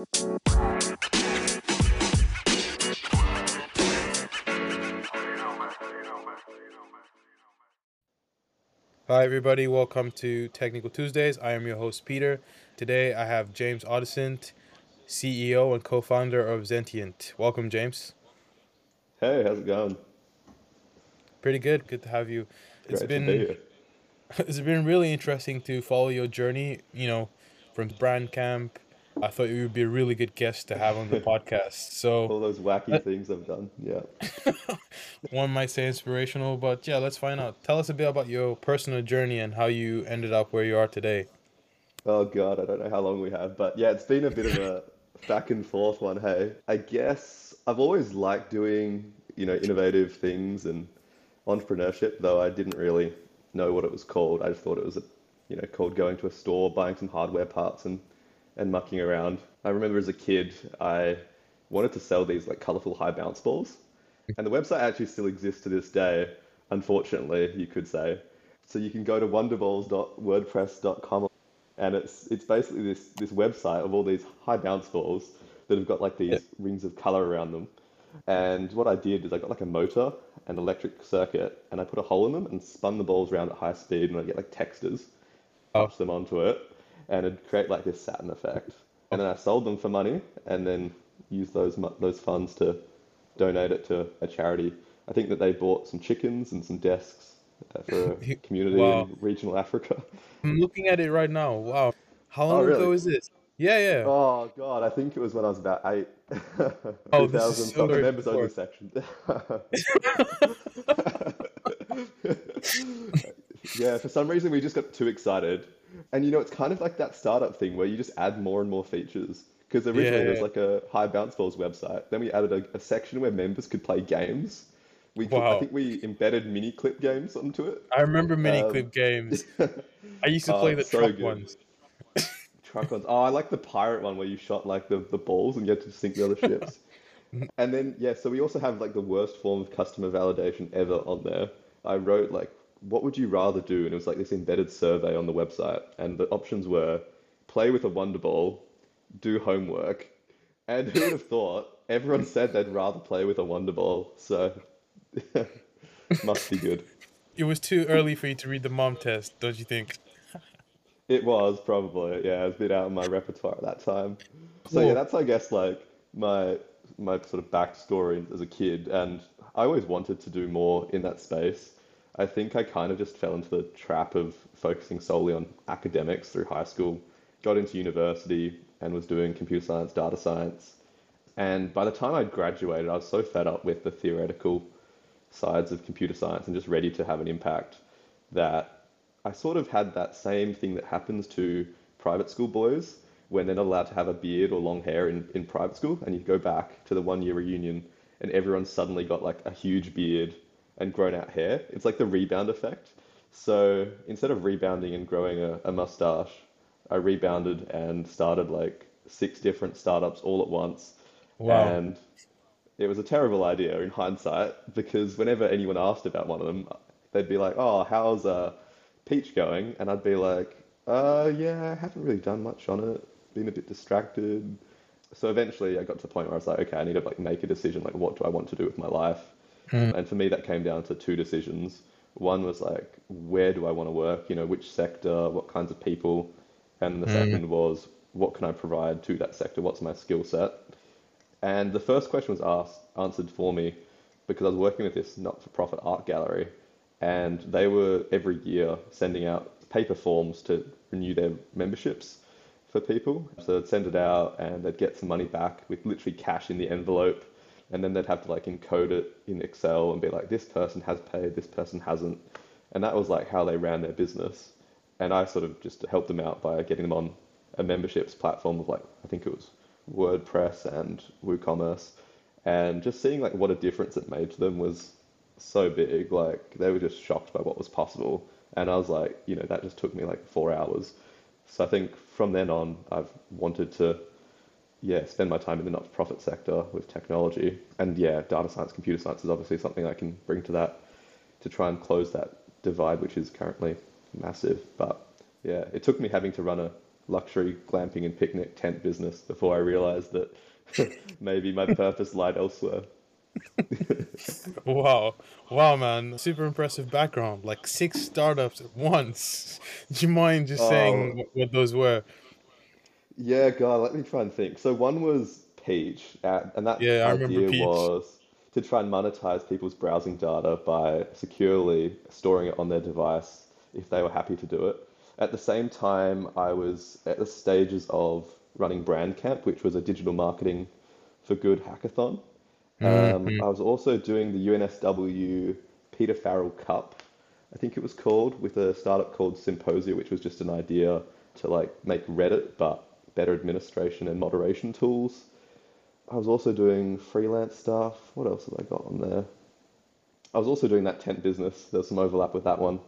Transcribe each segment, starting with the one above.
Hi, everybody. Welcome to Technical Tuesdays. I am your host, Peter. Today I have James Audcent, CEO and co founder of Zentient. Welcome, James. Hey, how's it going? Pretty good. Good to have you. It's Great to been be here. it's been really interesting to follow your journey, you know, from BrandCamp. I thought you would be a really good guest to have on the podcast. So All those wacky things I've done. Yeah. one might say inspirational, but yeah, let's find out. Tell us a bit about your personal journey and how you ended up where you are today. Oh God, I don't know how long we have, but yeah, it's been a bit of a back and forth one. Hey, I guess I've always liked doing, you know, innovative things and entrepreneurship, though I didn't really know what it was called. I just thought it was, a you know, called going to a store, buying some hardware parts and and mucking around. I remember as a kid, I wanted to sell these like colorful high bounce balls. And the website actually still exists to this day, unfortunately, you could say. So you can go to wonderballs.wordpress.com and it's it's basically this this website of all these high bounce balls that have got like these Yeah. rings of color around them. And what I did is I got like a motor and electric circuit and I put a hole in them and spun the balls around at high speed and I get like textures, Oh. them onto it, and it'd create like this satin effect. And then I sold them for money and then used those those funds to donate it to a charity. I think that they bought some chickens and some desks uh, for a community Wow. in regional Africa. I'm looking at it right now. Wow. How long Oh, ago really? is this? Yeah, yeah. Oh God, I think it was when I was about eight. Oh, this is 2000 so members only section. Yeah, for some reason we just got too excited. And you know, it's kind of like that startup thing where you just add more and more features. Because originally there was like a High Bounce Balls website. Then we added a, a section where members could play games. We could, I think we embedded Miniclip games onto it. I remember mini Um, clip games. I used to Oh, play the so truck good. ones. Truck ones. Oh, I like the pirate one where you shot like the, the balls and you had to sink the other ships. And then yeah, so we also have like the worst form of customer validation ever on there. I wrote like, what would you rather do? And it was like this embedded survey on the website, and the options were play with a Wonder Ball, do homework, and who would have thought? Everyone said they'd rather play with a Wonder Ball, so must be good. It was too early for you to read the mom test, don't you think? It was probably, yeah, it was a bit out of my repertoire at that time. So yeah, that's I guess like my my sort of backstory as a kid, and I always wanted to do more in that space. I think I kind of just fell into the trap of focusing solely on academics through high school, got into university and was doing computer science, data science. And by the time I'd graduated, I was so fed up with the theoretical sides of computer science and just ready to have an impact that I sort of had that same thing that happens to private school boys when they're not allowed to have a beard or long hair in, in private school, and you go back to the one year reunion and everyone's suddenly got like a huge beard and grown out hair. It's like the rebound effect. So instead of rebounding and growing a, a mustache, I rebounded and started like six different startups all at once. Wow. And it was a terrible idea in hindsight because whenever anyone asked about one of them, they'd be like, "Oh, how's uh, Peach going?" And I'd be like, "Uh, yeah, I haven't really done much on it. Been a bit distracted." So eventually, I got to the point where I was like, "Okay, I need to like make a decision. Like, what do I want to do with my life?" Mm. And for me, that came down to two decisions. One was like, where do I want to work? You know, which sector, what kinds of people, and the mm. second was, what can I provide to that sector? What's my skill set? And the first question was asked, answered for me because I was working with this not-for-profit art gallery, and they were every year sending out paper forms to renew their memberships for people. So they'd send it out, and they'd get some money back with literally cash in the envelope, and then they'd have to like encode it in Excel and be like, this person has paid, this person hasn't, and that was like how they ran their business. And I sort of just helped them out by getting them on a memberships platform of like I think it was WordPress and WooCommerce, and just seeing like what a difference it made to them was so big. Like they were just shocked by what was possible, and I was like, you know, that just took me like four hours. So I think from then on, I've wanted to, yeah, spend my time in the not-for-profit sector with technology, and yeah, data science, computer science is obviously something I can bring to that to try and close that divide, which is currently massive. But yeah, it took me having to run a luxury glamping and picnic tent business before I realized that maybe my purpose lied elsewhere. Wow. Wow, man. Super impressive background. Like six startups at once. Do you mind just saying Oh, what, what those were? Yeah, God, let me try and think. So one was Peach, uh, and that Yeah, I remember idea Peach. was to try and monetize people's browsing data by securely storing it on their device if they were happy to do it. At the same time, I was at the stages of running BrandCamp, which was a digital marketing for good hackathon. Um, Mm-hmm. I was also doing the UNSW Peter Farrell Cup, I think it was called, with a startup called Symposia, which was just an idea to like make Reddit but better administration and moderation tools. I was also doing freelance stuff. What else have I got on there? I was also doing that tent business. There's some overlap with that one.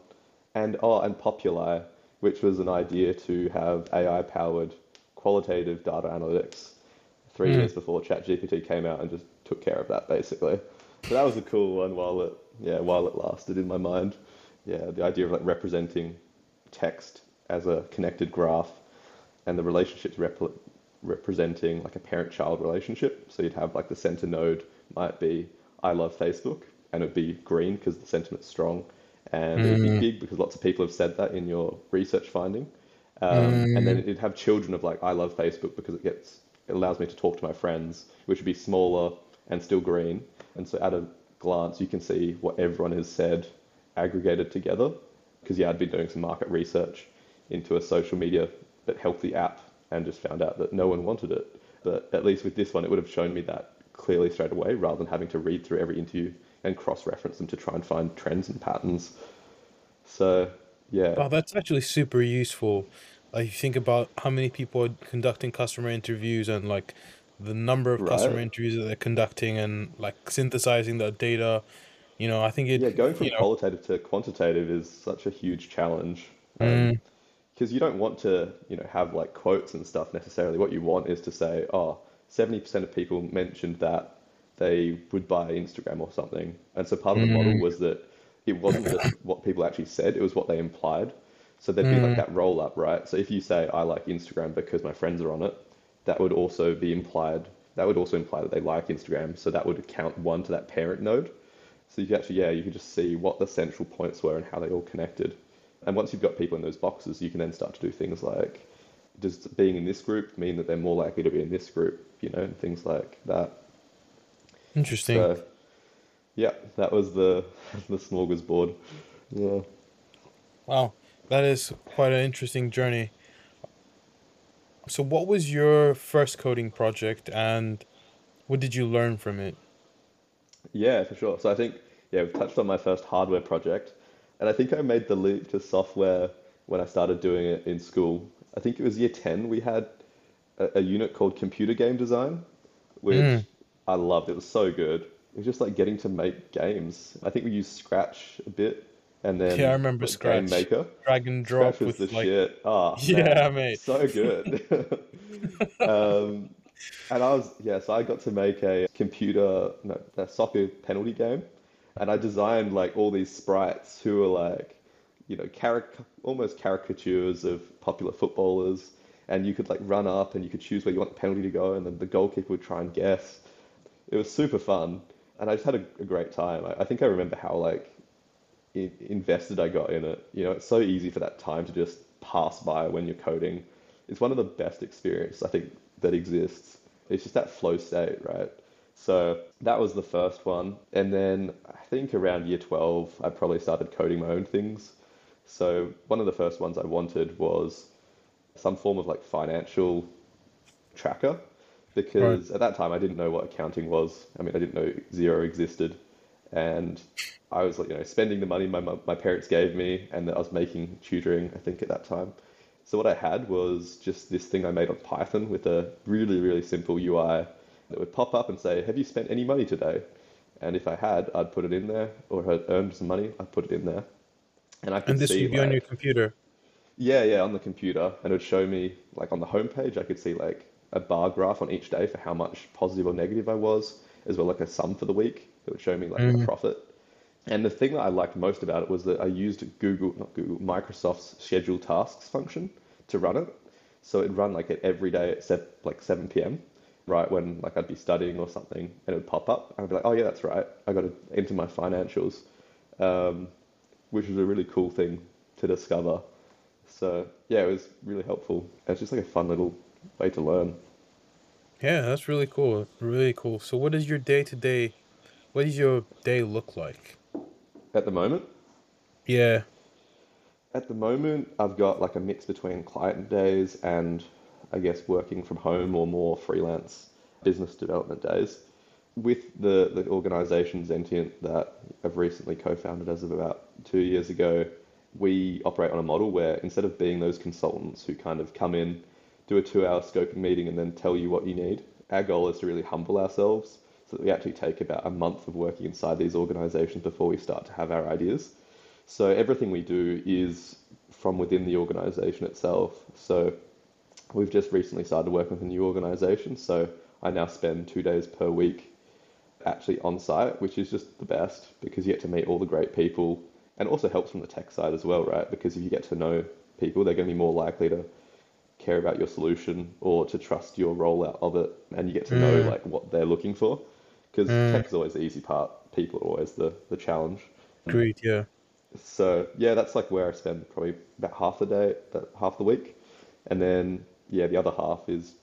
And oh, and Populi, which was an idea to have AI powered qualitative data analytics three Mm. years before ChatGPT came out and just took care of that basically. So that was a cool one while it yeah, while it lasted in my mind. Yeah, the idea of like representing text as a connected graph and the relationships repl representing like a parent-child relationship. So you'd have like the center node might be I love Facebook and it'd be green because the sentiment's strong and it'd be Mm, big because lots of people have said that in your research finding. Um, and then mm, it'd have children of like I love Facebook because it gets it allows me to talk to my friends, which would be smaller and still green. And so at a glance you can see what everyone has said aggregated together. Because yeah, I'd been doing some market research into a social media but the app and just found out that no one wanted it. But at least with this one, it would have shown me that clearly straight away rather than having to read through every interview and cross reference them to try and find trends and patterns. So, yeah, Wow, that's actually super useful. Like, you think about how many people are conducting customer interviews and like the number of customer interviews that they're conducting and like synthesizing that data. You know, I think it, Yeah, going from you know, qualitative to quantitative is such a huge challenge. Um, mm, because you don't want to, you know, have like quotes and stuff necessarily. What you want is to say, oh, 70% of people mentioned that they would buy Instagram or something. And so part of the model mm, was that it wasn't just what people actually said, it was what they implied. So there'd be like mm, that roll up, right? So if you say, I like Instagram because my friends are on it, that would also be implied. That would also imply that they like Instagram. So that would count one to that parent node. So you could actually, yeah, you could just see what the central points were and how they all connected. And once you've got people in those boxes, you can then start to do things like, does being in this group mean that they're more likely to be in this group, you know, and things like that. interesting. So yeah, that was the the smorgasbord. Yeah. Wow, that is quite an interesting journey. So, what was your first coding project and what did you learn from it? Yeah, for sure. So I think, yeah, we've touched on my first hardware project, and I think I made the leap to software when I started doing it in school. I think it was year 10, we had a, a unit called computer game design, which Mm, I loved. It was so good. It was just like getting to make games. I think we used Scratch a bit, and then yeah, I remember Scratch. Maker. Drag and Scratch drop was with the like, shit. Ah, yeah, man, mate. so good. Um, and I was, yeah, so I got to make a computer, no, a soccer penalty game. And I designed like all these sprites who were like, you know, caric almost caricatures of popular footballers. And you could like run up and you could choose where you want the penalty to go. And then the goalkeeper would try and guess. It was super fun. And I just had a, a great time. I, I think I remember how like in, invested I got in it. You know, it's so easy for that time to just pass by when you're coding. It's one of the best experiences I think that exists. It's just that flow state, right? So that was the first one. And then I think around year 12, I probably started coding my own things. So one of the first ones I wanted was some form of like financial tracker Right. because at that time I didn't know what accounting was. I mean, I didn't know Xero existed, and I was like, you know, spending the money my my parents gave me, and that I was making tutoring, I think, at that time. So what I had was just this thing I made on Python with a really, really simple UI that would pop up and say, "Have you spent any money today?" And if I had, I'd put it in there, or had earned some money, I'd put it in there, and I could And this see would be on your computer. yeah, yeah, on the computer, and it would show me like on the homepage, I could see like a bar graph on each day for how much positive or negative I was, as well like a sum for the week that would show me like my Mm, profit. And the thing that I liked most about it was that I used Google, not Google, Microsoft's schedule tasks function to run it. So it'd run like at every day at sev like 7 p.m. Right when like I'd be studying or something, and it would pop up. I'd be like, oh yeah, that's right. I got to enter my financials, um, which was a really cool thing to discover. So yeah, it was really helpful. It's just like a fun little way to learn. Yeah, that's really cool. Really cool. So what is your day to day what does your day look like? At the moment, Yeah. at the moment, I've got like a mix between client days and I guess working from home or more freelance business development days. With the, the organization Zentient that I've recently co-founded as of about two years ago, we operate on a model where instead of being those consultants who kind of come in, do a two-hour scoping meeting and then tell you what you need, our goal is to really humble ourselves so that we actually take about a month of working inside these organizations before we start to have our ideas. So everything we do is from within the organization itself. So we've just recently started working with a new organization. So I now spend two days per week actually on site, which is just the best because you get to meet all the great people. And also helps from the tech side as well, right? Because if you get to know people, they're going to be more likely to care about your solution or to trust your rollout of it. And you get to know Mm, like what they're looking for. Because mm, tech is always the easy part. People are always the the challenge. Agreed, yeah. so yeah that's like where I spend probably about half the day half the week. And then yeah the other half is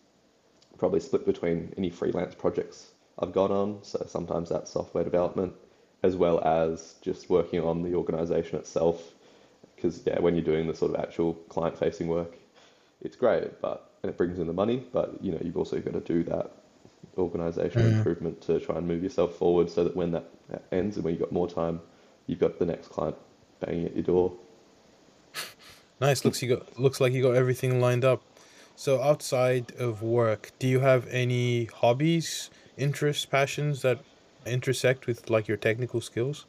probably split between any freelance projects I've gone on so sometimes that's software development as well as just working on the organization itself because yeah when you're doing the sort of actual client facing work it's great, but and it brings in the money, but you know, you've also got to do that organizational Mm, improvement to try and move yourself forward so that when that ends and when you've got more time, you've got the next client banging at your door. nice. Looks you got looks like you got everything lined up. So outside of work, do you have any hobbies, interests, passions that intersect with like your technical skills?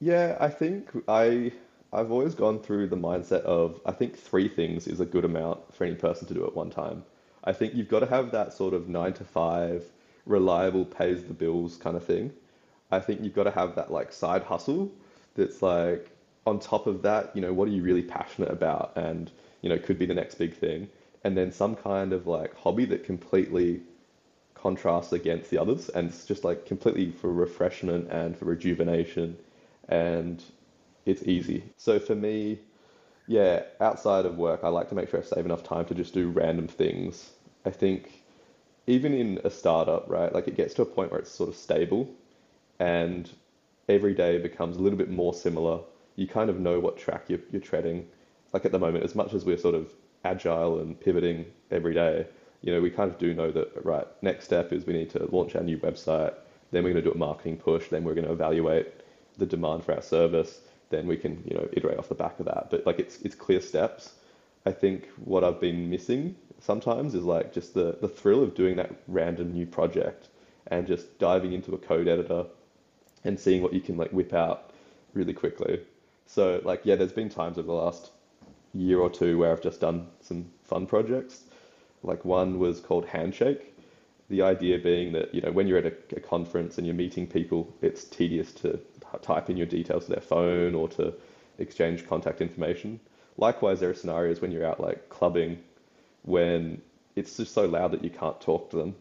Yeah, I think I I've always gone through the mindset of I think three things is a good amount for any person to do at one time. I think you've got to have that sort of nine to five, reliable, pays the bills kind of thing. I think you've got to have that like side hustle that's like on top of that, you know, what are you really passionate about and, you know, could be the next big thing. And then some kind of like hobby that completely contrasts against the others and it's just like completely for refreshment and for rejuvenation and it's easy. So for me, yeah, outside of work, I like to make sure I save enough time to just do random things. I think even in a startup, right, like it gets to a point where it's sort of stable and every day becomes a little bit more similar. You kind of know what track you're, you're treading. Like at the moment, as much as we're sort of agile and pivoting every day, you know, we kind of do know that, right, next step is we need to launch our new website, then we're going to do a marketing push, then we're going to evaluate the demand for our service, then we can, you know, iterate off the back of that. But like it's it's clear steps. I think what I've been missing sometimes is like just the the thrill of doing that random new project and just diving into a code editor and seeing what you can like whip out really quickly. So like yeah, there's been times over the last year or two where I've just done some fun projects. Like one was called Handshake. The idea being that, you know, when you're at a, a conference and you're meeting people, it's tedious to type in your details to their phone or to exchange contact information. Likewise, there are scenarios when you're out like clubbing when it's just so loud that you can't talk to them.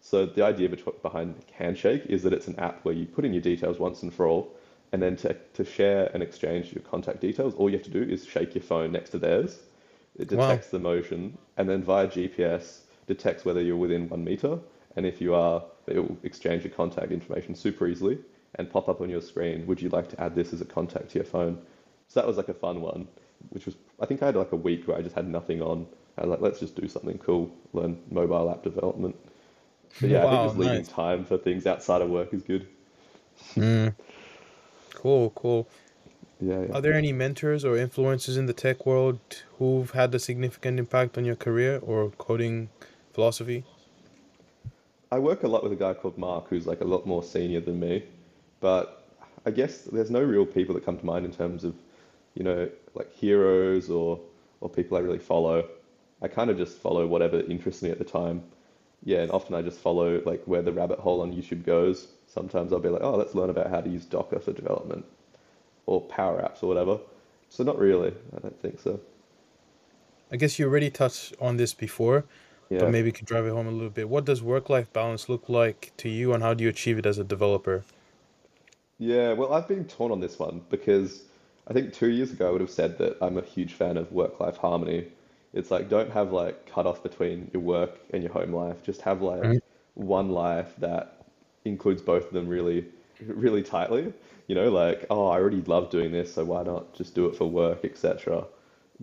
So the idea behind Handshake is that it's an app where you put in your details once and for all, and then to, to share and exchange your contact details, all you have to do is shake your phone next to theirs. It Wow. detects the motion, and then via GPS detects whether you're within one meter, and if you are, it will exchange your contact information super easily and pop up on your screen. Would you like to add this as a contact to your phone? So that was like a fun one, which was I think I had like a week where I just had nothing on. I was like, let's just do something cool, learn mobile app development. But yeah, I think just leaving nice. time for things outside of work is good. Mm, cool, cool. Yeah, yeah. Are there any mentors or influences in the tech world who've had a significant impact on your career or coding philosophy? I work a lot with a guy called Mark who's like a lot more senior than me, but I guess there's no real people that come to mind in terms of, you know, like heroes or or people I really follow. I kind of just follow whatever interests me at the time. Yeah, and often I just follow like where the rabbit hole on YouTube goes. Sometimes I'll be like, oh, let's learn about how to use Docker for development or Power Apps or whatever. So not really. I don't think so. I guess you already touched on this before, but maybe you could drive it home a little bit. What does work-life balance look like to you, and how do you achieve it as a developer? Yeah, well, I've been torn on this one because I think two years ago I would have said that I'm a huge fan of work-life harmony. It's like don't have like cut off between your work and your home life. Just have like Right. one life that includes both of them really, really tightly. You know, like, oh, I already love doing this, so why not just do it for work, etc.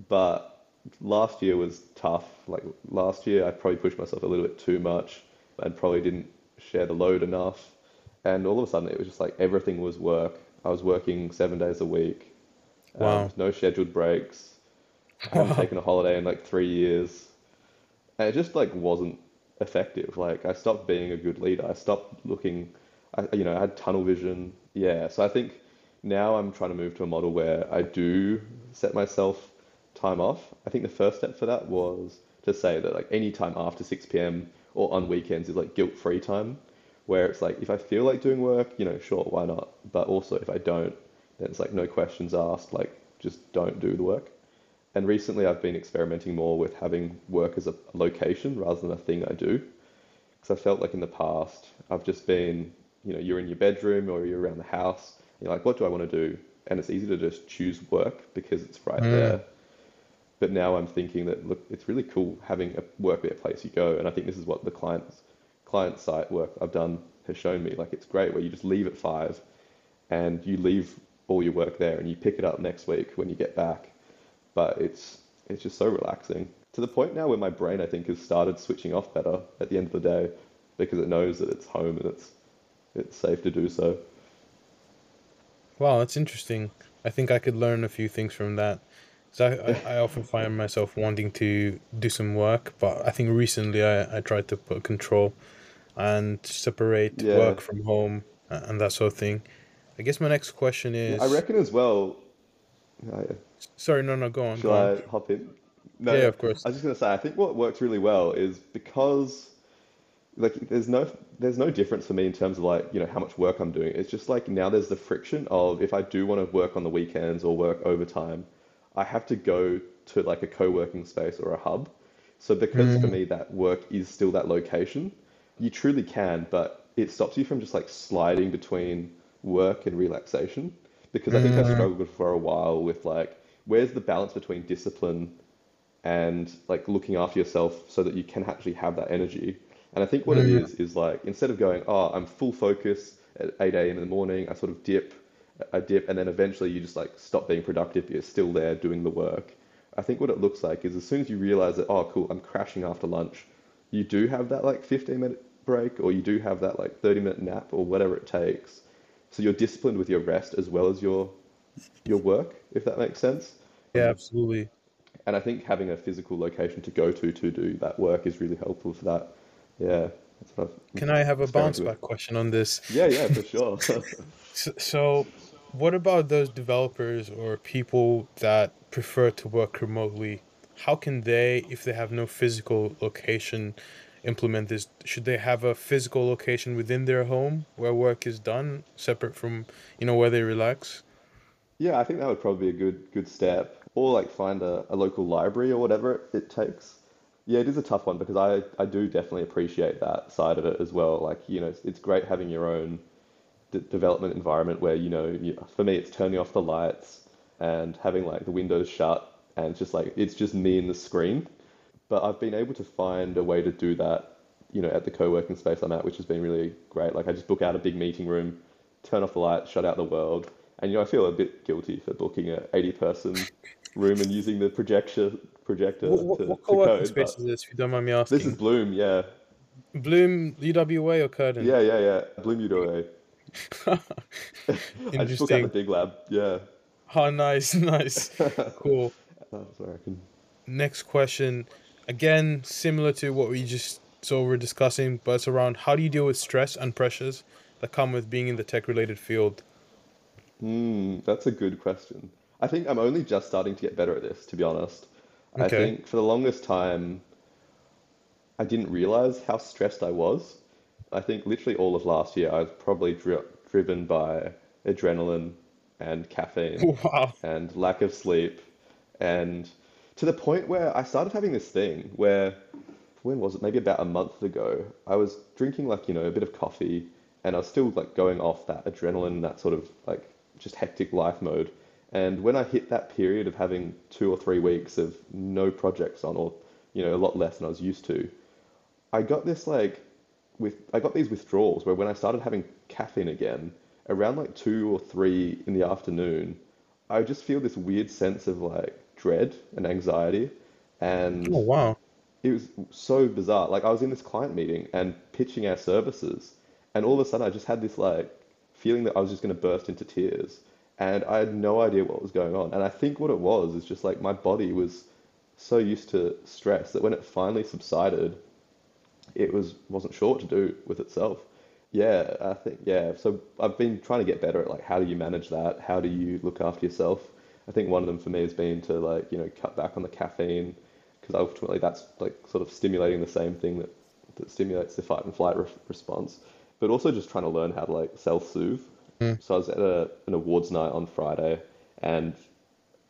But last year was tough. Like last year, I probably pushed myself a little bit too much and probably didn't share the load enough. And all of a sudden, it was just like everything was work. I was working seven days a week, um, Wow. no scheduled breaks. I hadn't taken a holiday in like three years, and it just like wasn't effective. Like I stopped being a good leader. I stopped looking. I, you know, I had tunnel vision. Yeah. So I think now I'm trying to move to a model where I do set myself time off. I think the first step for that was to say that like any time after 6 p.m. or on weekends is like guilt-free time, where it's like if I feel like doing work, you know, sure, why not? But also if I don't, then it's like no questions asked, like just don't do the work. And recently I've been experimenting more with having work as a location rather than a thing I do. Because I felt like in the past I've just been, you know, you're in your bedroom or you're around the house, you're like, what do I want to do? And it's easy to just choose work because it's right Mm, there. But now I'm thinking that look, it's really cool having a work be a place you go, and I think this is what the client's client site work I've done has shown me. Like it's great where you just leave at five and you leave all your work there and you pick it up next week when you get back. But it's it's just so relaxing to the point now where my brain I think has started switching off better at the end of the day because it knows that it's home and it's it's safe to do so. Wow, that's interesting. I think I could learn a few things from that. So I, I, often find myself wanting to do some work, but I think recently I, I tried to put control and separate Yeah. work from home and that sort of thing. I guess my next question is I reckon as well. oh, yeah. Sorry, no, no, go on, Shall go on. I hop in? No, Yeah, of course. I was just gonna say, I think what works really well is because like there's no there's no difference for me in terms of like, you know, how much work I'm doing. It's just like now there's the friction of if I do want to work on the weekends or work overtime, I have to go to like a co-working space or a hub. So because for Mm, me that work is still that location, you truly can, but it stops you from just like sliding between work and relaxation. Because I think I mm, struggled for a while with like, where's the balance between discipline and like looking after yourself so that you can actually have that energy. And I think what it mm, is is like instead of going, oh, I'm full focus at 8 a.m. in the morning, I sort of dip, I dip, and then eventually you just like stop being productive, but you're still there doing the work. I think what it looks like is as soon as you realize that, oh, cool, I'm crashing after lunch, you do have that like 15 minute break or you do have that like 30 minute nap or whatever it takes. So you're disciplined with your rest as well as your your work, if that makes sense. yeah, absolutely. And I think having a physical location to go to to do that work is really helpful for that. Yeah, that's what I've Can I have a bounce with. back question on this? Yeah, yeah, for sure. So, so, what about those developers or people that prefer to work remotely? How can they, if they have no physical location, implement this? Should they have a physical location within their home where work is done, separate from, you know, where they relax? Yeah, I think that would probably be a good good step. Or like find a, a local library or whatever it takes. Yeah, it is a tough one because I, I do definitely appreciate that side of it as well. Like, you know, it's, it's great having your own d development environment where, you know, you, for me, it's turning off the lights and having like the windows shut and just like it's just me and the screen. But I've been able to find a way to do that, you know, at the co-working space I'm at, which has been really great. Like I just book out a big meeting room, turn off the lights, shut out the world, and you know, I feel a bit guilty for booking a 80 person room and using the projector projector What, what, to, what to co-working code. space is this, if you don't mind me asking. this is? Bloom, yeah. Bloom, UWA, or Curtin? Yeah, yeah, yeah. Bloom UWA. I just book out the big lab. Yeah. Oh, nice, nice. Cool. Oh, That's where I can. Next question, again, similar to what we just so we're discussing, but it's around how do you deal with stress and pressures that come with being in the tech related field? Hmm, that's a good question. I think I'm only just starting to get better at this, to be honest. I Okay. think for the longest time, I didn't realize how stressed I was. I think literally all of last year, I was probably dri driven by adrenaline and caffeine Wow. and lack of sleep and to the point where I started having this thing where, when was it? Maybe about a month ago, I was drinking like, you know, a bit of coffee and I was still like going off that adrenaline, that sort of like just hectic life mode. And when I hit that period of having two or three weeks of no projects on, or you know, a lot less than I was used to, I got this like with I got these withdrawals where when I started having caffeine again, around like two or three in the afternoon, I just feel this weird sense of like dread and anxiety, and Oh wow. it was so bizarre. Like I was in this client meeting and pitching our services, and all of a sudden I just had this like feeling that I was just going to burst into tears, and I had no idea what was going on. And I think what it was is just like my body was so used to stress that when it finally subsided, it was wasn't sure what to do with itself. Yeah, I think yeah. So I've been trying to get better at like how do you manage that? How do you look after yourself? I think one of them for me has been to like, you know, cut back on the caffeine because ultimately that's like sort of stimulating the same thing that that stimulates the fight and flight re response, but also just trying to learn how to like self-soothe. Mm. So I was at a, an awards night on Friday, and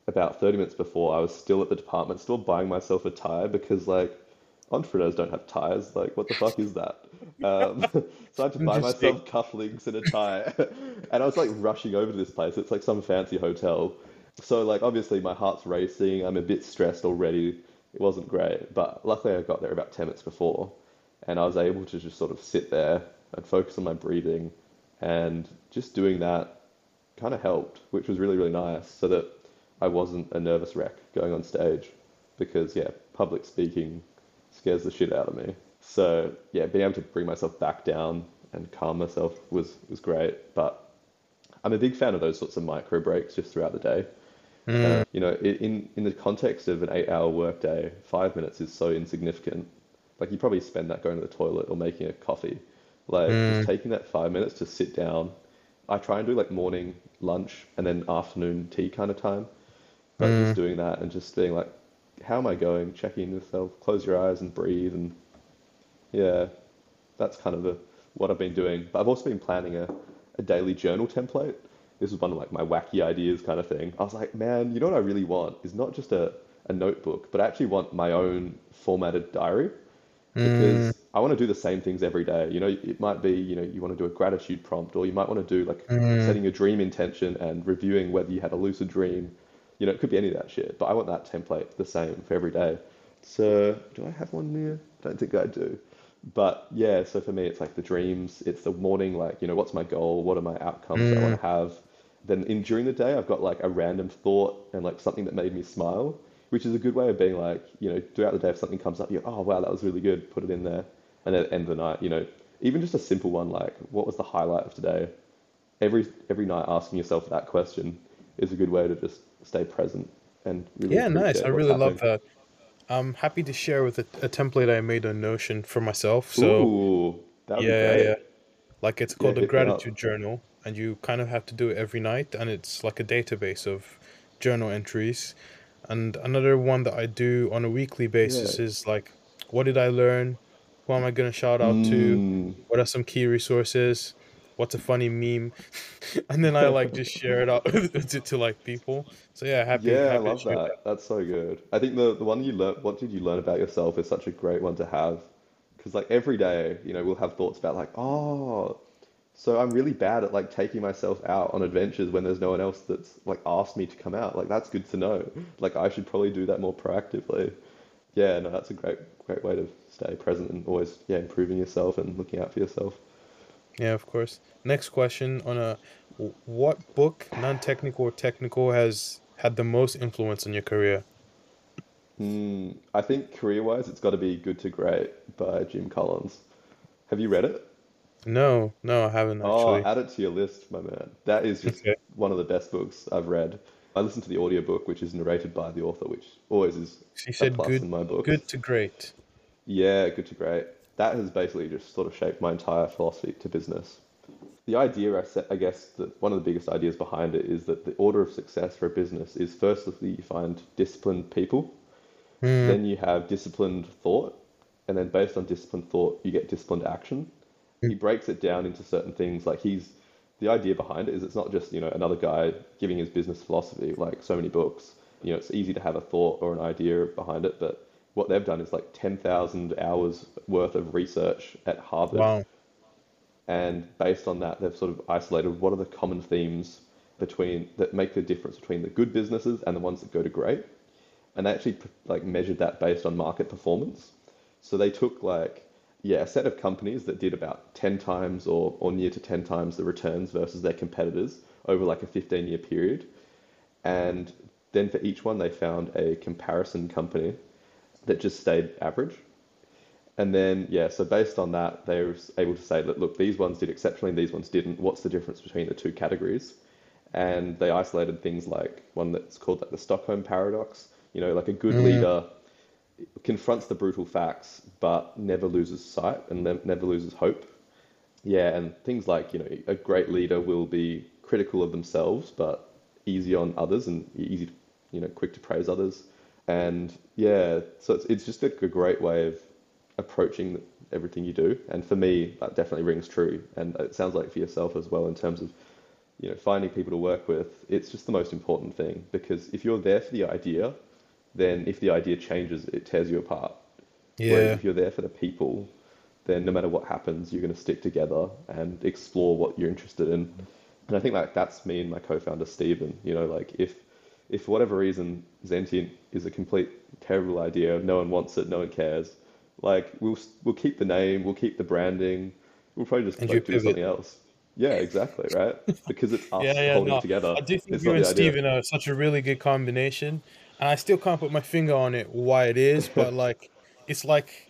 about 30 minutes before, I was still at the department, still buying myself a tire because like entrepreneurs don't have tires. Like, what the fuck is that? Um, so I had to buy myself cufflinks and a tie, and I was like rushing over to this place. It's like some fancy hotel. So like obviously my heart's racing. I'm a bit stressed already. It wasn't great, but luckily I got there about 10 minutes before, and I was able to just sort of sit there and focus on my breathing, and just doing that kind of helped, which was really really nice, so that I wasn't a nervous wreck going on stage, because yeah, public speaking scares the shit out of me. So yeah, being able to bring myself back down and calm myself was was great. But I'm a big fan of those sorts of micro breaks just throughout the day. Uh, Mm, you know, in in the context of an eight-hour workday, five minutes is so insignificant. Like you probably spend that going to the toilet or making a coffee. Like just mm, taking that five minutes to sit down. I try and do like morning, lunch, and then afternoon tea kind of time. But just mm. doing that and just being like, how am I going? Checking in yourself, close your eyes and breathe, and yeah, that's kind of the, what I've been doing. But I've also been planning a, a daily journal template. This is one of like my wacky ideas kind of thing. I was like, man, you know what I really want is not just a, a notebook, but I actually want my own formatted diary Mm, because I want to do the same things every day. You know, it might be, you know, you want to do a gratitude prompt, or you might want to do like mm. setting a dream intention and reviewing whether you had a lucid dream. You know, it could be any of that shit, but I want that template the same for every day. So, do I have one near? I don't think I do. But yeah, so for me, it's like the dreams. It's the morning, like, you know, what's my goal? What are my outcomes that I want Mm. to have? Then in during the day, I've got like a random thought and like something that made me smile, which is a good way of being like, you know, throughout the day, if something comes up, you go, oh wow, that was really good, put it in there. And then at the end of the night, you know, even just a simple one like, what was the highlight of today? Every every night asking yourself that question is a good way to just stay present and really Yeah, nice. I really love that. I'm happy to share with a, a template I made on Notion for myself. So, Ooh, that would yeah, yeah. great. yeah. Like it's Yeah, called a me up. gratitude journal, and you kind of have to do it every night, and it's like a database of journal entries. And another one that I do on a weekly Yeah. basis is like, what did I learn? Who am I going to shout out to? Mm. What are some key resources? What's a funny meme? And then I like just share it out to, to like people. So yeah, happy Yeah, I happy to love share that. That's so good. I think the the one you learn, what did you learn about yourself is such a great one to have. Because like every day, you know, we'll have thoughts about like, oh, so I'm really bad at like taking myself out on adventures when there's no one else that's like asked me to come out. Like that's good to know. Like I should probably do that more proactively. Yeah, no, that's a great great way to stay present and always, yeah, improving yourself and looking out for yourself. Yeah, of course. Next question on a what book, non-technical or technical, has had the most influence on your career? Hmm, I think career-wise, it's got to be Good to Great by Jim Collins. Have you read it? No, no, I haven't actually. Oh, add it to your list, my man. That is just Okay. one of the best books I've read. I listened to the audiobook, which is narrated by the author, which always is She a said plus good, in my books. good to great. Yeah, good to great. That has basically just sort of shaped my entire philosophy to business. The idea, I se- I guess, that one of the biggest ideas behind it is that the order of success for a business is firstly you find disciplined people, Hmm. then you have disciplined thought, and then based on disciplined thought, you get disciplined action. He breaks it down into certain things. Like he's the idea behind it is it's not just, you know, another guy giving his business philosophy, like so many books. you know, it's easy to have a thought or an idea behind it, but what they've done is like 10,000 hours worth of research at Harvard. Wow. And based on that, they've sort of isolated what are the common themes between that make the difference between the good businesses and the ones that go to great. And they actually like measured that based on market performance. So they took like yeah, a set of companies that did about 10 times or, or near to 10 times the returns versus their competitors over like a 15 year period. And then for each one, they found a comparison company that just stayed average. And then, yeah, so based on that, they were able to say that, look, these ones did exceptionally, these ones didn't. What's the difference between the two categories? And they isolated things like one that's called like the Stockdale paradox. You know, like a good mm. leader confronts the brutal facts, but never loses sight and ne- never loses hope. Yeah, and things like, you know, a great leader will be critical of themselves, but easy on others and easy, you know, quick to praise others. And yeah, so it's, it's just a, a great way of approaching everything you do. And for me, that definitely rings true. And it sounds like for yourself as well in terms of, you know, finding people to work with. It's just the most important thing because if you're there for the idea, then if the idea changes, it tears you apart. Yeah. Whereas if you're there for the people, then no matter what happens, you're going to stick together and explore what you're interested in. And I think like that's me and my co-founder Stephen. You know, like if if for whatever reason Zentient is a complete terrible idea, no one wants it, no one cares. Like we'll we'll keep the name, we'll keep the branding, we'll probably just like, do something else. Yeah, exactly, right? Because it's us yeah, yeah, holding no, together. I do think you and Stephen are such a really good combination, and I still can't put my finger on it why it is, but like it's like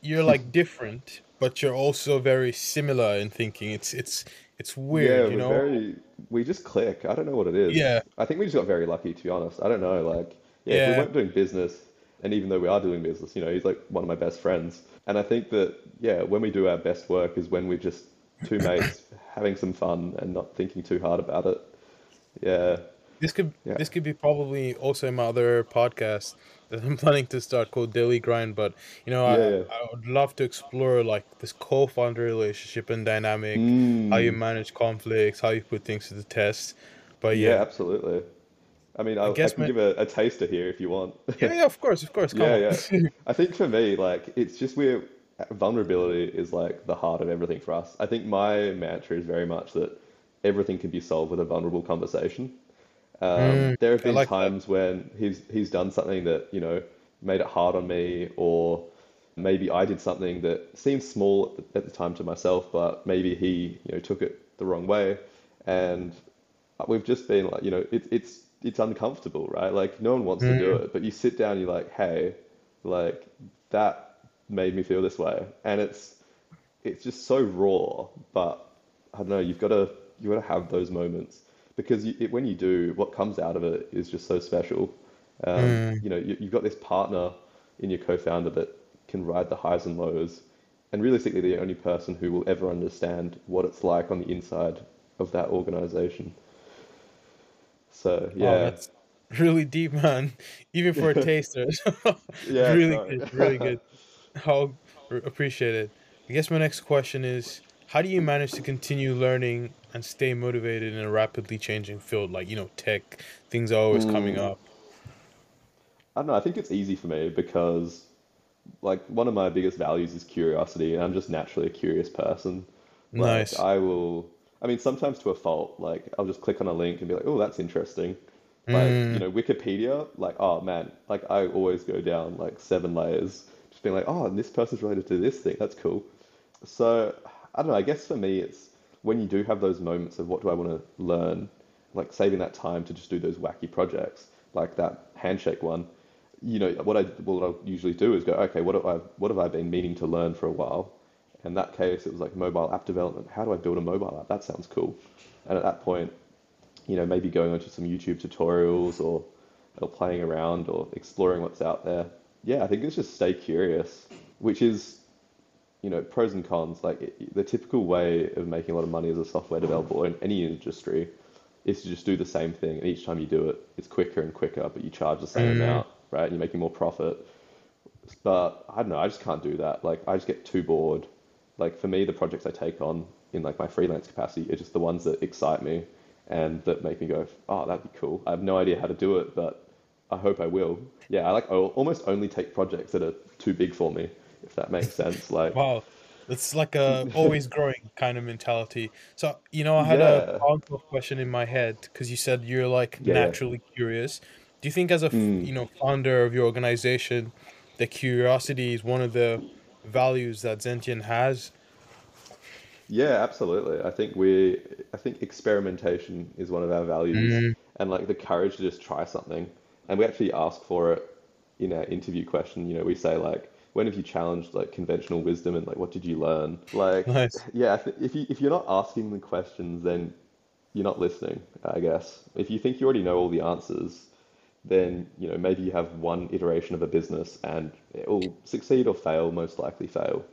you're like different, but you're also very similar in thinking. It's it's it's weird, yeah, you know. Very, we just click. I don't know what it is. Yeah. I think we just got very lucky, to be honest. I don't know. Like, yeah, yeah. we weren't doing business, and even though we are doing business, you know, he's like one of my best friends. And I think that yeah, when we do our best work is when we're just two mates having some fun and not thinking too hard about it. Yeah. This could yeah. this could be probably also my other podcast that I'm planning to start called Daily Grind. But you know, yeah, I, yeah. I would love to explore like this co-founder relationship and dynamic, mm. how you mm. manage conflicts, how you put things to the test. But yeah, yeah absolutely. I mean, I, I, I can my... give a, a, taster here if you want. yeah, yeah, of course, of course. Come yeah, yeah. I think for me, like, it's just where vulnerability is like the heart of everything for us. I think my mantra is very much that everything can be solved with a vulnerable conversation. Um, mm, there have been like times that. when he's he's done something that you know made it hard on me, or maybe I did something that seemed small at the time to myself, but maybe he you know took it the wrong way, and we've just been like you know it, it's it's uncomfortable, right? Like no one wants mm. to do mm. it, but you sit down, and you're like, hey, like that made me feel this way, and it's it's just so raw, but I don't know. You've got to you got to have those moments because you, it, when you do, what comes out of it is just so special. Um, mm. You know, you, have got this partner in your co-founder that can ride the highs and lows, and realistically, the only person who will ever understand what it's like on the inside of that organization. So yeah, wow, that's really deep, man. Even for a taster, yeah, really good, really good. I'll appreciate it. I guess my next question is, how do you manage to continue learning and stay motivated in a rapidly changing field like you know tech things are always mm. coming up. I don't know i think it's easy for me because like one of my biggest values is curiosity and i'm just naturally a curious person. Like, nice. I will i mean sometimes to a fault like i'll just click on a link and be like oh that's interesting. Like mm. you know wikipedia like oh man like i always go down like seven layers just being like oh and this person's related to this thing that's cool. So i don't know i guess for me it's when you do have those moments of what do I want to learn, like saving that time to just do those wacky projects, like that handshake one, you know, what I what I usually do is go, okay, what have I what have I been meaning to learn for a while? In that case, it was like mobile app development. How do I build a mobile app? That sounds cool. And at that point, you know, maybe going onto some YouTube tutorials or or playing around or exploring what's out there. Yeah, I think it's just stay curious, which is you know, pros and cons. Like the typical way of making a lot of money as a software developer or in any industry is to just do the same thing, and each time you do it, it's quicker and quicker, but you charge the same mm. amount, right? And you're making more profit. But I don't know, I just can't do that. Like I just get too bored. Like for me, the projects I take on in like my freelance capacity are just the ones that excite me and that make me go, oh, that'd be cool. I have no idea how to do it, but I hope I will. Yeah, I like I'll almost only take projects that are too big for me, if that makes sense. Like, Wow, it's like a always growing kind of mentality. So, you know, I had a yeah, follow question in my head because you said you're like yeah, naturally curious. Do you think as a Mm. you know, founder of your organization, that curiosity is one of the values that Zentient has? Yeah, absolutely. I think we, I think experimentation is one of our values, Mm, and like the courage to just try something. And we actually ask for it in our interview question. You know, we say like, when have you challenged like conventional wisdom, and like, what did you learn? Like, nice. yeah, if you if you're not asking the questions, then you're not listening, I guess. If you think you already know all the answers, then you know maybe you have one iteration of a business and it will succeed or fail, most likely fail.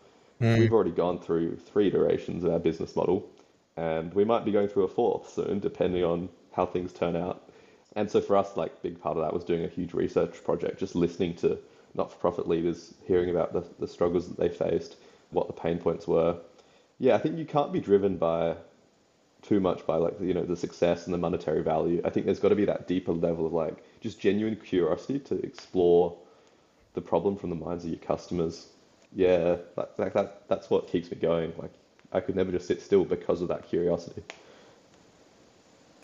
Mm, We've already gone through three iterations of our business model, and we might be going through a fourth soon, depending on how things turn out. And so for us, like big part of that was doing a huge research project, just listening to not-for-profit leaders, hearing about the, the struggles that they faced, what the pain points were. Yeah, I think you can't be driven by too much by like you know the success and the monetary value. I think there's got to be that deeper level of like just genuine curiosity to explore the problem from the minds of your customers. Yeah, that, that, that that's what keeps me going. Like I could never just sit still because of that curiosity.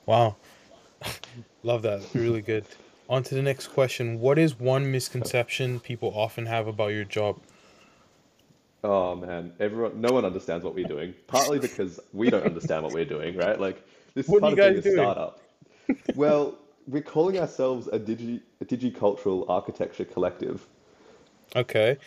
wow, love that. Really good. On to the next question. What is one misconception people often have about your job? Oh man, everyone, no one understands what we're doing. Partly because we don't understand what we're doing, right? Like this is What are part you of being a startup. Well, we're calling ourselves a digi a digicultural architecture collective. Okay.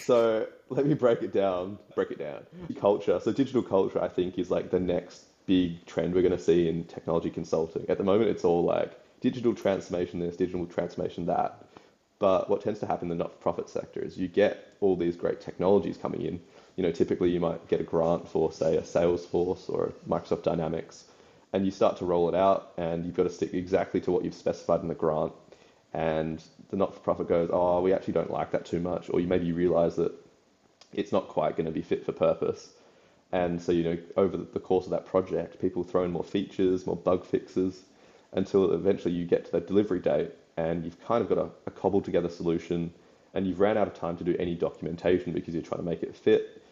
So let me break it down. Break it down. Culture. So digital culture, I think, is like the next big trend we're going to see in technology consulting. At the moment, it's all like digital transformation this, digital transformation that. But what tends to happen in the not-for-profit sector is you get all these great technologies coming in. You know, typically you might get a grant for, say, a Salesforce or Microsoft Dynamics, and you start to roll it out, and you've got to stick exactly to what you've specified in the grant. And the not-for-profit goes, oh, we actually don't like that too much, or you maybe realize that it's not quite going to be fit for purpose. And so, you know, over the course of that project, people throw in more features, more bug fixes, until eventually you get to that delivery date and you've kind of got a, a cobbled together solution and you've ran out of time to do any documentation because you're trying to make it fit.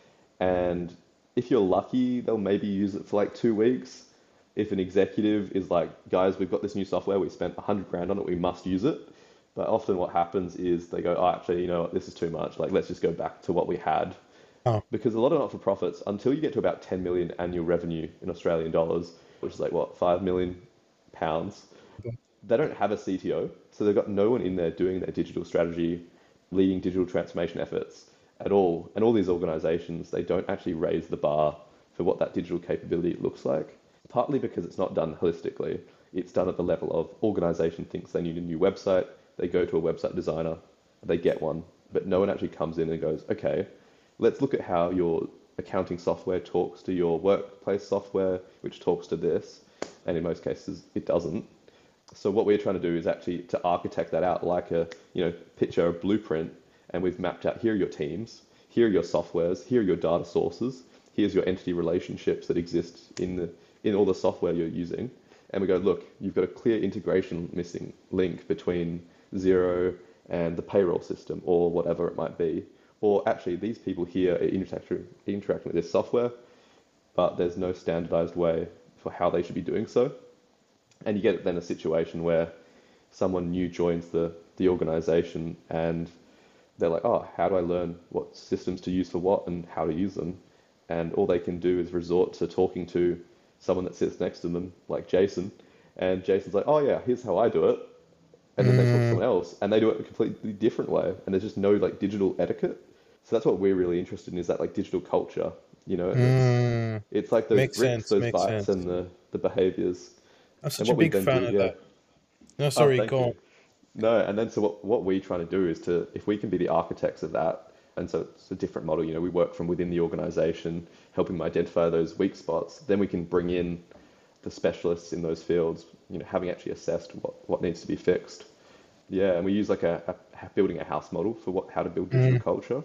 And if you're lucky, they'll maybe use it for like two weeks. If an executive is like, guys, we've got this new software, we spent a hundred grand on it, we must use it. But often what happens is they go, oh, actually, you know what, this is too much. Like, let's just go back to what we had Oh, because a lot of not-for-profits, until you get to about 10 million annual revenue in Australian dollars, which is like what, 5 million pounds, they don't have a CTO. So they've got no one in there doing their digital strategy, leading digital transformation efforts at all. And all these organizations, they don't actually raise the bar for what that digital capability looks like, partly because it's not done holistically. It's done at the level of organization thinks they need a new website, they go to a website designer, they get one, but no one actually comes in and goes, okay, let's look at how your accounting software talks to your workplace software, which talks to this, and in most cases it doesn't. So what we're trying to do is actually to architect that out like a, you know, picture a blueprint, and we've mapped out here are your teams, here are your softwares, here are your data sources, here's your entity relationships that exist in the in all the software you're using, and we go, look, you've got a clear integration missing link between Xero and the payroll system or whatever it might be. Or actually, these people here are interacting, interacting with this software, but there's no standardized way for how they should be doing so. And you get then a situation where someone new joins the, the organization and they're like, oh, how do I learn what systems to use for what and how to use them? And all they can do is resort to talking to someone that sits next to them, like Jason. And Jason's like, oh, yeah, here's how I do it. And then they talk to mm, someone else and they do it a completely different way. And there's just no like digital etiquette. So that's what we're really interested in is that like digital culture, you know, it's mm. it's like those Makes bricks, sense. those bytes sense. and the, the behaviors. I'm such a big fan do, of yeah. that. No, Oh, sorry, thank go on. No, and then so what, what we're trying to do is to, if we can be the architects of that, and so it's a different model, you know, we work from within the organization, helping them identify those weak spots, then we can bring in the specialists in those fields, you know, having actually assessed what, what needs to be fixed. Yeah, and we use like a, a building a house model for what how to build digital Mm, culture.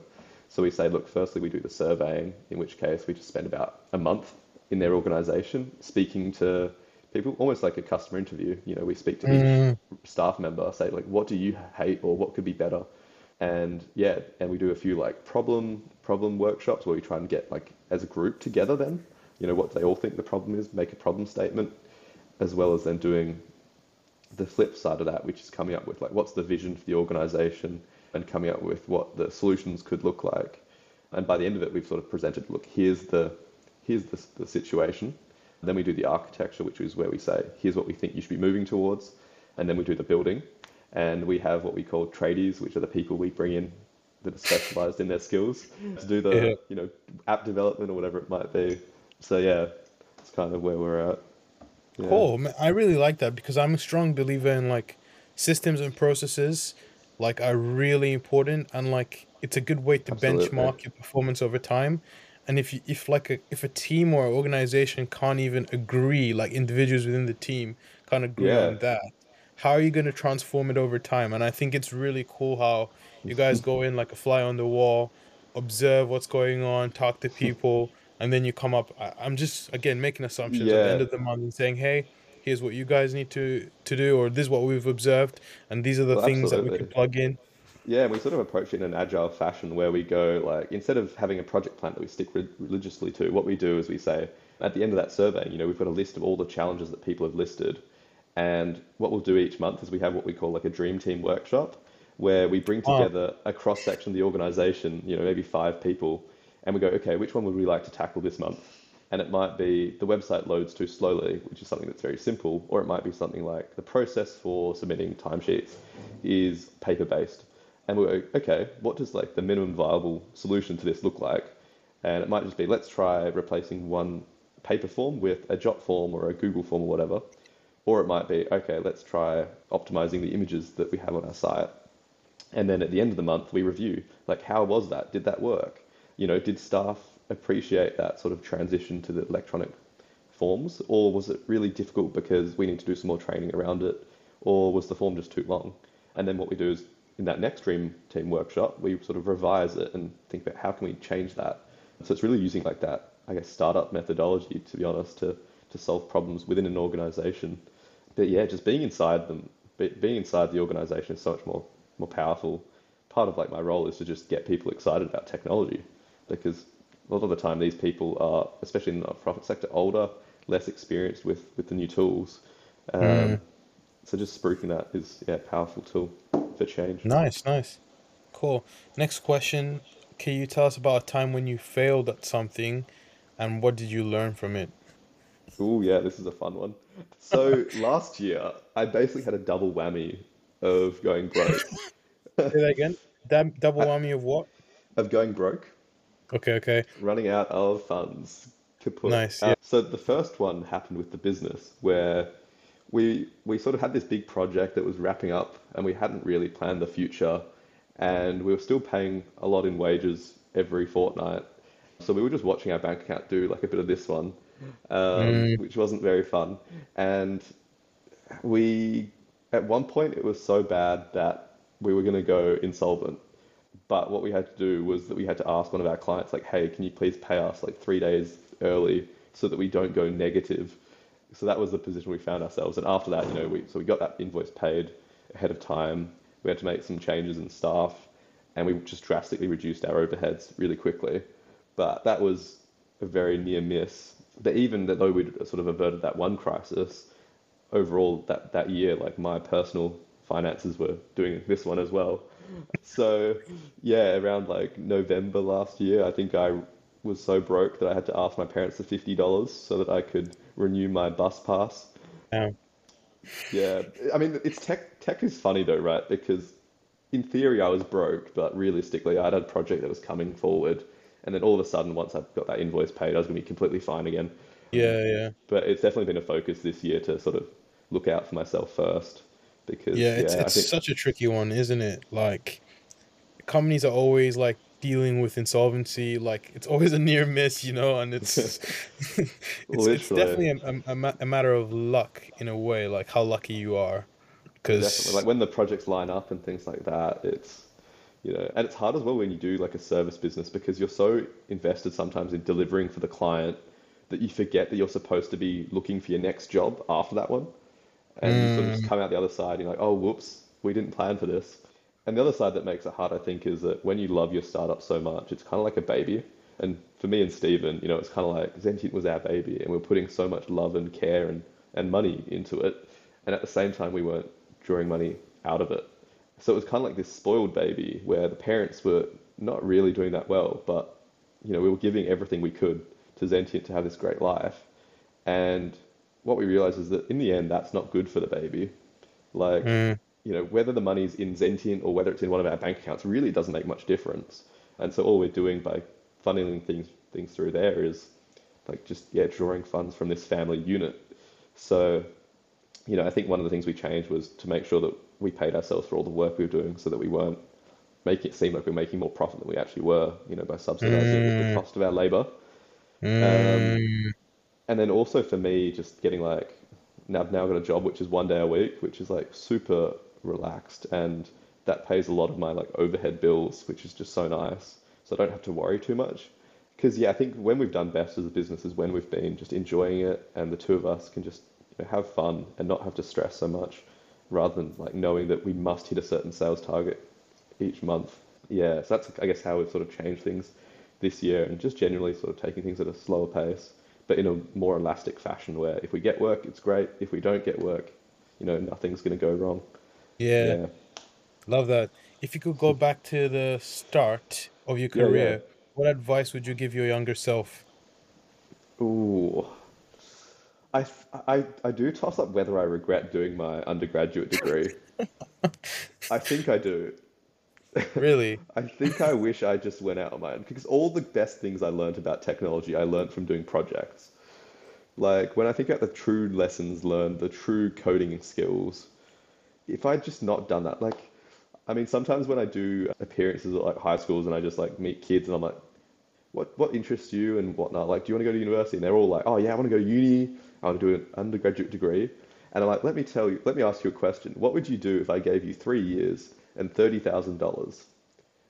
So we say, look, firstly we do the surveying, in which case we just spend about a month in their organization speaking to people almost like a customer interview. You know, we speak to each Mm, staff member, say like, what do you hate or what could be better? And yeah, and we do a few like problem problem workshops where we try and get like as a group together then, you know, what they all think the problem is, make a problem statement, as well as then doing the flip side of that, which is coming up with like what's the vision for the organization and coming up with what the solutions could look like. And by the end of it, we've sort of presented, look, here's the here's the, the situation. Then we do the architecture, which is where we say, here's what we think you should be moving towards. And then we do the building. And we have what we call tradies, which are the people we bring in that are specialized in their skills to do yeah. the, you know, app development or whatever it might be. So yeah, it's kind of where we're at. Yeah, Cool. man. I really like that because I'm a strong believer in like systems and processes like are really important and like it's a good way to absolutely. benchmark your performance over time. And if you, if like a if a team or organization can't even agree, like individuals within the team can't agree Yeah. on that, how are you going to transform it over time? And I think it's really cool how you guys go in like a fly on the wall, observe what's going on, talk to people, and then you come up. I, I'm just again making assumptions at the end of the month and saying, hey, here's what you guys need to to do, or this is what we've observed, and these are the Well, things that we can plug in. Yeah, we sort of approach it in an agile fashion where we go like instead of having a project plan that we stick re religiously to, what we do is we say at the end of that survey, you know, we've got a list of all the challenges that people have listed, and what we'll do each month is we have what we call like a dream team workshop where we bring Oh, together a cross section of the organization, you know, maybe five people, and we go, okay, which one would we like to tackle this month? And it might be the website loads too slowly, which is something that's very simple, or it might be something like the process for submitting timesheets is paper based. And we go, okay, what does like the minimum viable solution to this look like? And it might just be let's try replacing one paper form with a Jotform or a Google form or whatever. Or it might be, okay, let's try optimizing the images that we have on our site. And then at the end of the month, we review, like, how was that? Did that work? You know, did staff appreciate that sort of transition to the electronic forms? Or was it really difficult because we need to do some more training around it? Or was the form just too long? And then what we do is in that next Dream Team workshop, we sort of revise it and think about how can we change that. So it's really using like that, I guess, startup methodology, to be honest, to, to solve problems within an organization. But yeah, just being inside them, being inside the organization is so much more more powerful. Part of like my role is to just get people excited about technology, because a lot of the time these people are, especially in the not-for-profit sector, older, less experienced with with the new tools. Um, mm, so just spruiking that is yeah, a powerful tool for change. nice, nice, cool. Next question: Can you tell us about a time when you failed at something, and what did you learn from it? Oh yeah, this is a fun one. So last year, I basically had a double whammy of going broke. Say that again. Dab- double whammy of what? of going broke. Okay, okay, running out of funds to put nice. Yeah. out. So the first one happened with the business where we we sort of had this big project that was wrapping up and we hadn't really planned the future and we were still paying a lot in wages every fortnight. So we were just watching our bank account do like a bit of this one, um, Mm, which wasn't very fun. And we, at one point, it was so bad that we were going to go insolvent. But what we had to do was that we had to ask one of our clients, like, hey, can you please pay us like three days early so that we don't go negative? So that was the position we found ourselves. And after that, you know, we so we got that invoice paid ahead of time. We had to make some changes in staff, and we just drastically reduced our overheads really quickly. But that was a very near miss. But even though we'd sort of averted that one crisis, overall that that year, like my personal finances were doing this one as well. So yeah, around like November last year, I think I was so broke that I had to ask my parents for fifty dollars so that I could renew my bus pass. yeah. Yeah, I mean it's tech. Tech is funny though, right? Because in theory I was broke, but realistically I had a project that was coming forward, and then all of a sudden once I got that invoice paid, I was going to be completely fine again. Yeah, yeah. But it's definitely been a focus this year to sort of look out for myself first, Yeah, because it's yeah, it's think such a tricky one, isn't it? Like companies are always like dealing with insolvency, like it's always a near miss, you know, and it's it's it's definitely a, a, a matter of luck in a way, like how lucky you are. because Like when the projects line up and things like that, it's, you know, and it's hard as well when you do like a service business because you're so invested sometimes in delivering for the client that you forget that you're supposed to be looking for your next job after that one. And you sort of just Mm, come out the other side, you're like, oh, whoops, we didn't plan for this. And the other side that makes it hard, I think, is that when you love your startup so much, it's kind of like a baby. And for me and Stephen, you know, it's kind of like Zentient was our baby, and we're putting so much love and care and, and money into it. And at the same time, we weren't drawing money out of it. So it was kind of like this spoiled baby where the parents were not really doing that well, but, you know, we were giving everything we could to Zentient to have this great life. And what we realize is that in the end, that's not good for the baby. Like, mm, you know, whether the money's in Zentient or whether it's in one of our bank accounts really doesn't make much difference. And so all we're doing by funneling things things through there is like just yeah, drawing funds from this family unit. So, you know, I think one of the things we changed was to make sure that we paid ourselves for all the work we were doing so that we weren't making it seem like we're making more profit than we actually were, you know, by subsidizing with the mm, cost of our labor. Um, mm. And then also for me, just getting like, now I've now got a job which is one day a week, which is like super relaxed, and that pays a lot of my like overhead bills, which is just so nice. So I don't have to worry too much. Because yeah, I think when we've done best as a business is when we've been just enjoying it, and the two of us can just you know, have fun and not have to stress so much, rather than like knowing that we must hit a certain sales target each month. Yeah, so that's I guess how we've sort of changed things this year, and just generally sort of taking things at a slower pace, but in a more elastic fashion. Where if we get work, it's great. If we don't get work, you know, nothing's going to go wrong. Yeah, Yeah, love that. If you could go back to the start of your yeah, yeah. career, what advice would you give your younger self? Ooh, I, I, I do toss up whether I regret doing my undergraduate degree. I think I do. Really? I think I wish I just went out my own because all the best things I learned about technology, I learned from doing projects. Like when I think about the true lessons learned, the true coding skills, if I'd just not done that, like, I mean, sometimes when I do appearances at like high schools and I just like meet kids and I'm like, what what interests you and whatnot? Like, do you want to go to university? And they're all like, oh yeah, I want to go to uni. I want to do an undergraduate degree. And I'm like, let me tell you, let me ask you a question. What would you do if I gave you three years and thirty thousand dollars?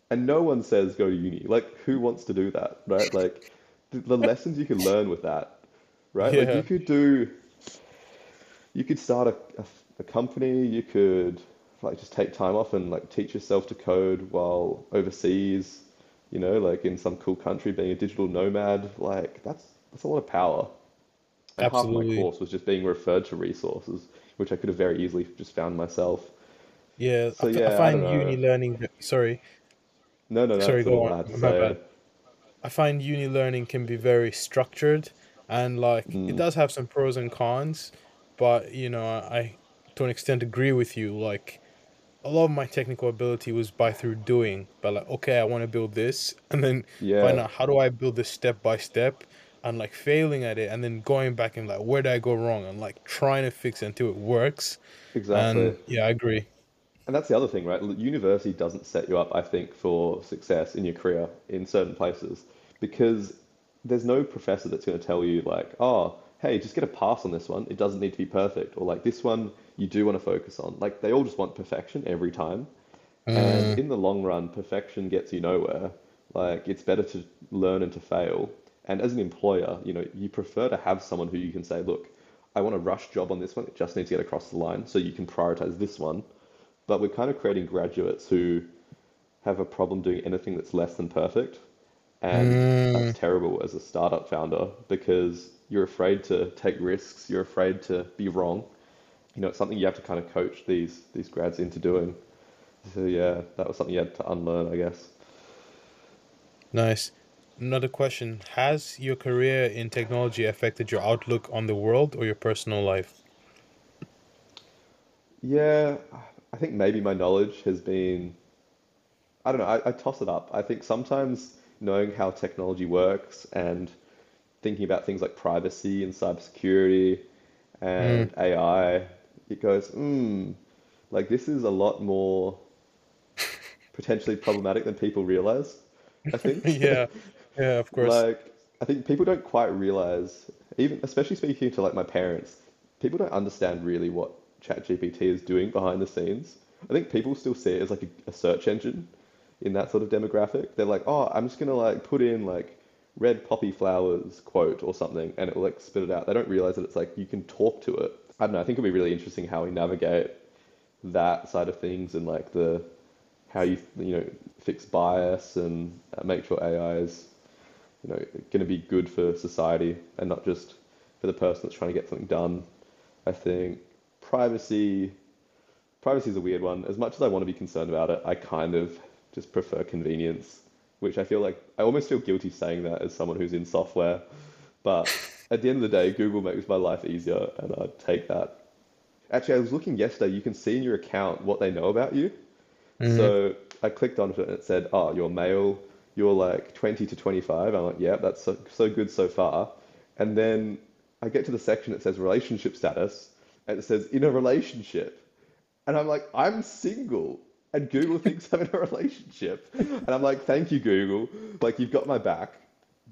And no one says go to uni. Like, who wants to do that, right? Like, the, the lessons you can learn with that, right? Like, you could do, you could start a, a, a company. You could like just take time off and like teach yourself to code while overseas, you know, like in some cool country, being a digital nomad. Like, that's that's a lot of power. And half of my course was just being referred to resources, which I could have very easily just found myself. Yeah, I, So I yeah, I find uni learning, sorry, No, no, no, sorry, go I on. My say. bad. I find uni learning can be very structured and like it Mm, does have some pros and cons, but you know, I, I to an extent agree with you. Like a lot of my technical ability was by through doing, but like, okay, I want to build this, and then yeah. find out how do I build this step by step, and like failing at it, and then going back and like, where did I go wrong, and like trying to fix it until it works. exactly. And yeah, I agree. And that's the other thing, right? University doesn't set you up, I think, for success in your career in certain places because there's no professor that's going to tell you, like, oh, hey, just get a pass on this one. It doesn't need to be perfect. Or, like, this one you do want to focus on. Like, they all just want perfection every time. And Mm, in the long run, perfection gets you nowhere. Like, it's better to learn and to fail. And as an employer, you know, you prefer to have someone who you can say, look, I want a rush job on this one. It just needs to get across the line. So you can prioritize this one but we're kind of creating graduates who have a problem doing anything that's less than perfect. And that's mm, terrible as a startup founder because you're afraid to take risks, you're afraid to be wrong. You know, it's something you have to kind of coach these these grads into doing. So yeah, that was something you had to unlearn, I guess. nice. Another question: Has your career in technology affected your outlook on the world or your personal life? Yeah, I think maybe my knowledge has been, I don't know, I, I toss it up. I think sometimes knowing how technology works and thinking about things like privacy and cybersecurity Mm, and AI, it goes, hmm, like this is a lot more potentially problematic than people realize, I think. yeah, yeah, of course. Like, I think people don't quite realize, even especially speaking to like my parents, people don't understand really what ChatGPT is doing behind the scenes. I think people still see it as like a, a search engine in that sort of demographic. They're like, oh, I'm just gonna like put in like red poppy flowers quote or something, and it will like spit it out. They don't realize that it's like you can talk to it. I don't know. I think it'll be really interesting how we navigate that side of things and like the how you you know fix bias and uh, make sure AI is you know going to be good for society and not just for the person that's trying to get something done. I think privacy privacy is a weird one. As much as I want to be concerned about it, I kind of just prefer convenience, which I feel like I almost feel guilty saying that as someone who's in software. But at the end of the day, Google makes my life easier, and I'd take that. Actually, I was looking yesterday. You can see in your account what they know about you. Mm-hmm. So I clicked on it and it said, "Oh, you're male. You're like 20 to 25." I'm like, "Yeah, that's so, so good so far." And then I get to the section that says relationship status, and it says in a relationship. And I'm like, I'm single. And Google thinks I'm in a relationship. And I'm like, thank you, Google. Like, you've got my back.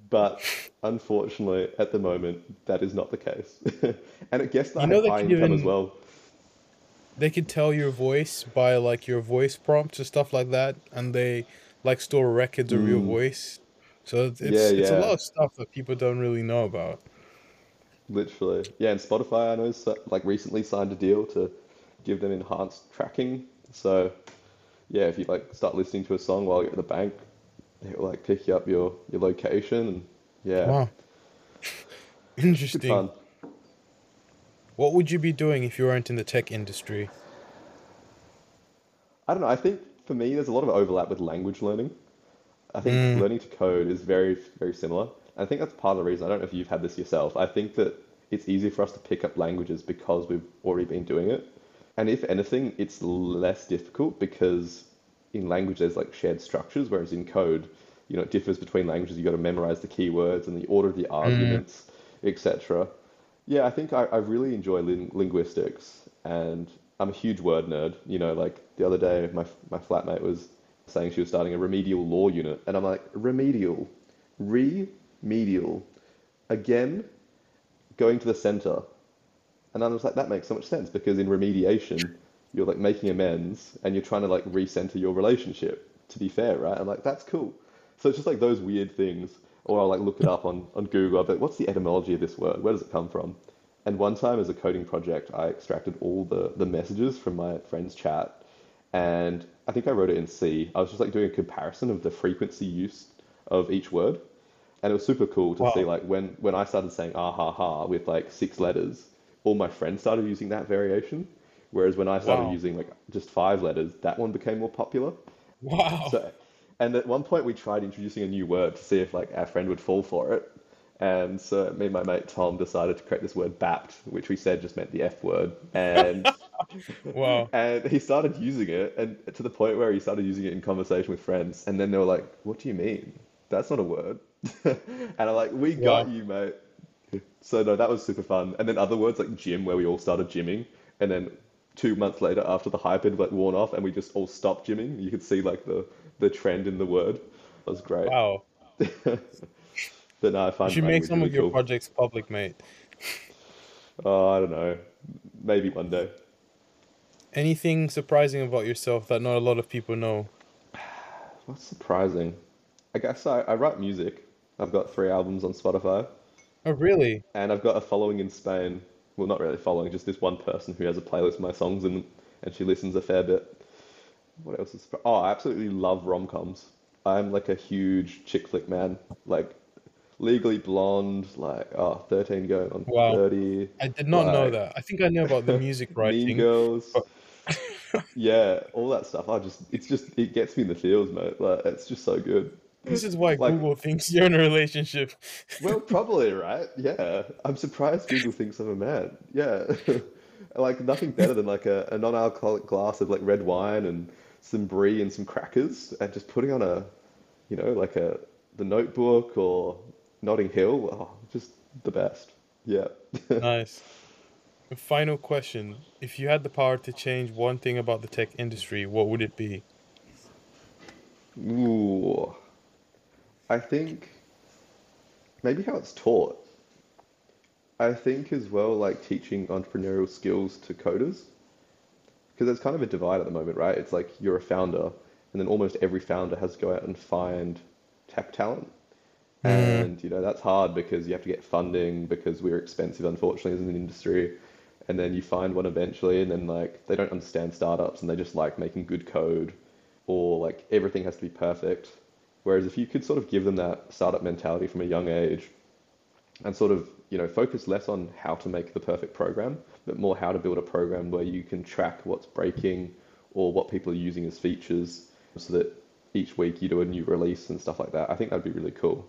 But unfortunately, at the moment, that is not the case. and it gets that You know they high can income as well. they can tell your voice by like your voice prompts and stuff like that, and they like store records of your Mm. voice. So it's Yeah, it's, it's a lot of stuff that people don't really know about. Literally. Yeah, and Spotify, I know, so- like recently signed a deal to give them enhanced tracking. So, yeah, if you like start listening to a song while you're at the bank, it will like pick you up your your location and yeah, Wow, good interesting. fun. What would you be doing if you weren't in the tech industry? I don't know. I think for me, there's a lot of overlap with language learning. I think Mm, learning to code is very, very similar. I think that's part of the reason. I don't know if you've had this yourself. I think that it's easy for us to pick up languages because we've already been doing it. And if anything, it's less difficult because in language there's like shared structures, whereas in code, you know, it differs between languages. You've got to memorize the keywords and the order of the mm, arguments, etc. Yeah, I think I, I really enjoy lin linguistics, and I'm a huge word nerd. You know, like the other day, my my flatmate was saying she was starting a remedial law unit, and I'm like, remedial, remedial, again, going to the center, and I was like, that makes so much sense because in remediation, you're like making amends, and you're trying to like recenter your relationship. To be fair, right? I'm like, that's cool. So it's just like those weird things, or I'll like look it up on on Google. I'll be like, what's the etymology of this word? Where does it come from? And one time as a coding project, I extracted all the, the messages from my friend's chat and I think I wrote it in C. I was just like doing a comparison of the frequency use of each word. And it was super cool to see like when, when I started saying ah ha ha with like six letters, all my friends started using that variation. Whereas when I started wow, using like just five letters, that one became more popular. wow. So, and at one point we tried introducing a new word to see if like our friend would fall for it. And so me and my mate Tom decided to create this word bapped, which we said just meant the F word. And Wow. and he started using it and to the point where he started using it in conversation with friends. And then they were like, What do you mean? That's not a word. And I'm like, We got Wow. you, mate. So no, that was super fun. And then other words like gym, where we all started gymming, and then two months later, after the hype had like worn off, and we just all stopped gymming, you could see like the the trend in the word. That was great. Wow. But no, I You find should make language some really of your cool. projects public, mate. Oh, I don't know. Maybe one day. Anything surprising about yourself that not a lot of people know? What's surprising? I guess I, I write music. I've got three albums on Spotify, Oh, really? and I've got a following in Spain. Well, not really following, just this one person who has a playlist of my songs and and she listens a fair bit. What else is? Oh, I absolutely love rom-coms. I'm like a huge chick flick man. Like Legally Blonde, like oh, 13 going on Wow. 30, I did not know that. I think I knew about the music Mean writing, Girls. but Yeah, all that stuff. I just, it's just, it gets me in the feels, mate. Like, it's just so good. This is why Like, Google thinks you're in a relationship. well, probably, right? Yeah. I'm surprised Google thinks I'm a man. Yeah. Like, nothing better than like a, a non-alcoholic glass of like red wine and some brie and some crackers and just putting on a, you know, like a, the Notebook or Notting Hill. Oh, just the best. Yeah. Nice. A Final question. If you had the power to change one thing about the tech industry, what would it be? Ooh. I think maybe how it's taught. I think as well, like teaching entrepreneurial skills to coders, because there's kind of a divide at the moment, right? It's like you're a founder, and then almost every founder has to go out and find tech talent. Mm, And you know that's hard because you have to get funding because we're expensive, unfortunately, as an industry. And then you find one eventually, and then like they don't understand startups, and they just like making good code, or like everything has to be perfect. Whereas if you could sort of give them that startup mentality from a young age, and sort of you know focus less on how to make the perfect program, but more how to build a program where you can track what's breaking or what people are using as features, so that each week you do a new release and stuff like that. I think that'd be really cool.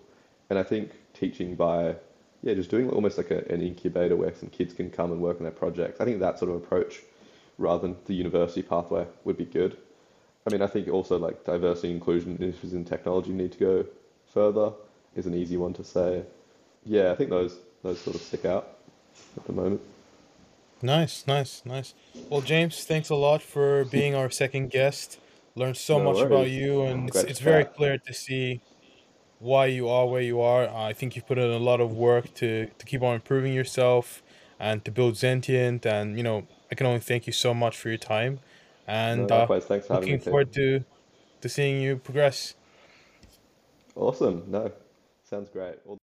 And I think teaching by yeah, just doing almost like a, an incubator where some kids can come and work on their projects. I think that sort of approach, rather than the university pathway, would be good. I mean, I think also like diversity and inclusion issues in technology need to go further is an easy one to say. Yeah, I think those those sort of stick out at the moment. nice, nice, nice. Well, James, thanks a lot for being our second guest. Learned so No much about you, and it's Great to it's very clear to see why you are where you are. I think you've put in a lot of work to to keep on improving yourself and to build Zentient. And you know, I can only thank you so much for your time, and no, likewise, uh, thanks for looking forward too. to to seeing you progress. Awesome. No, sounds great. All-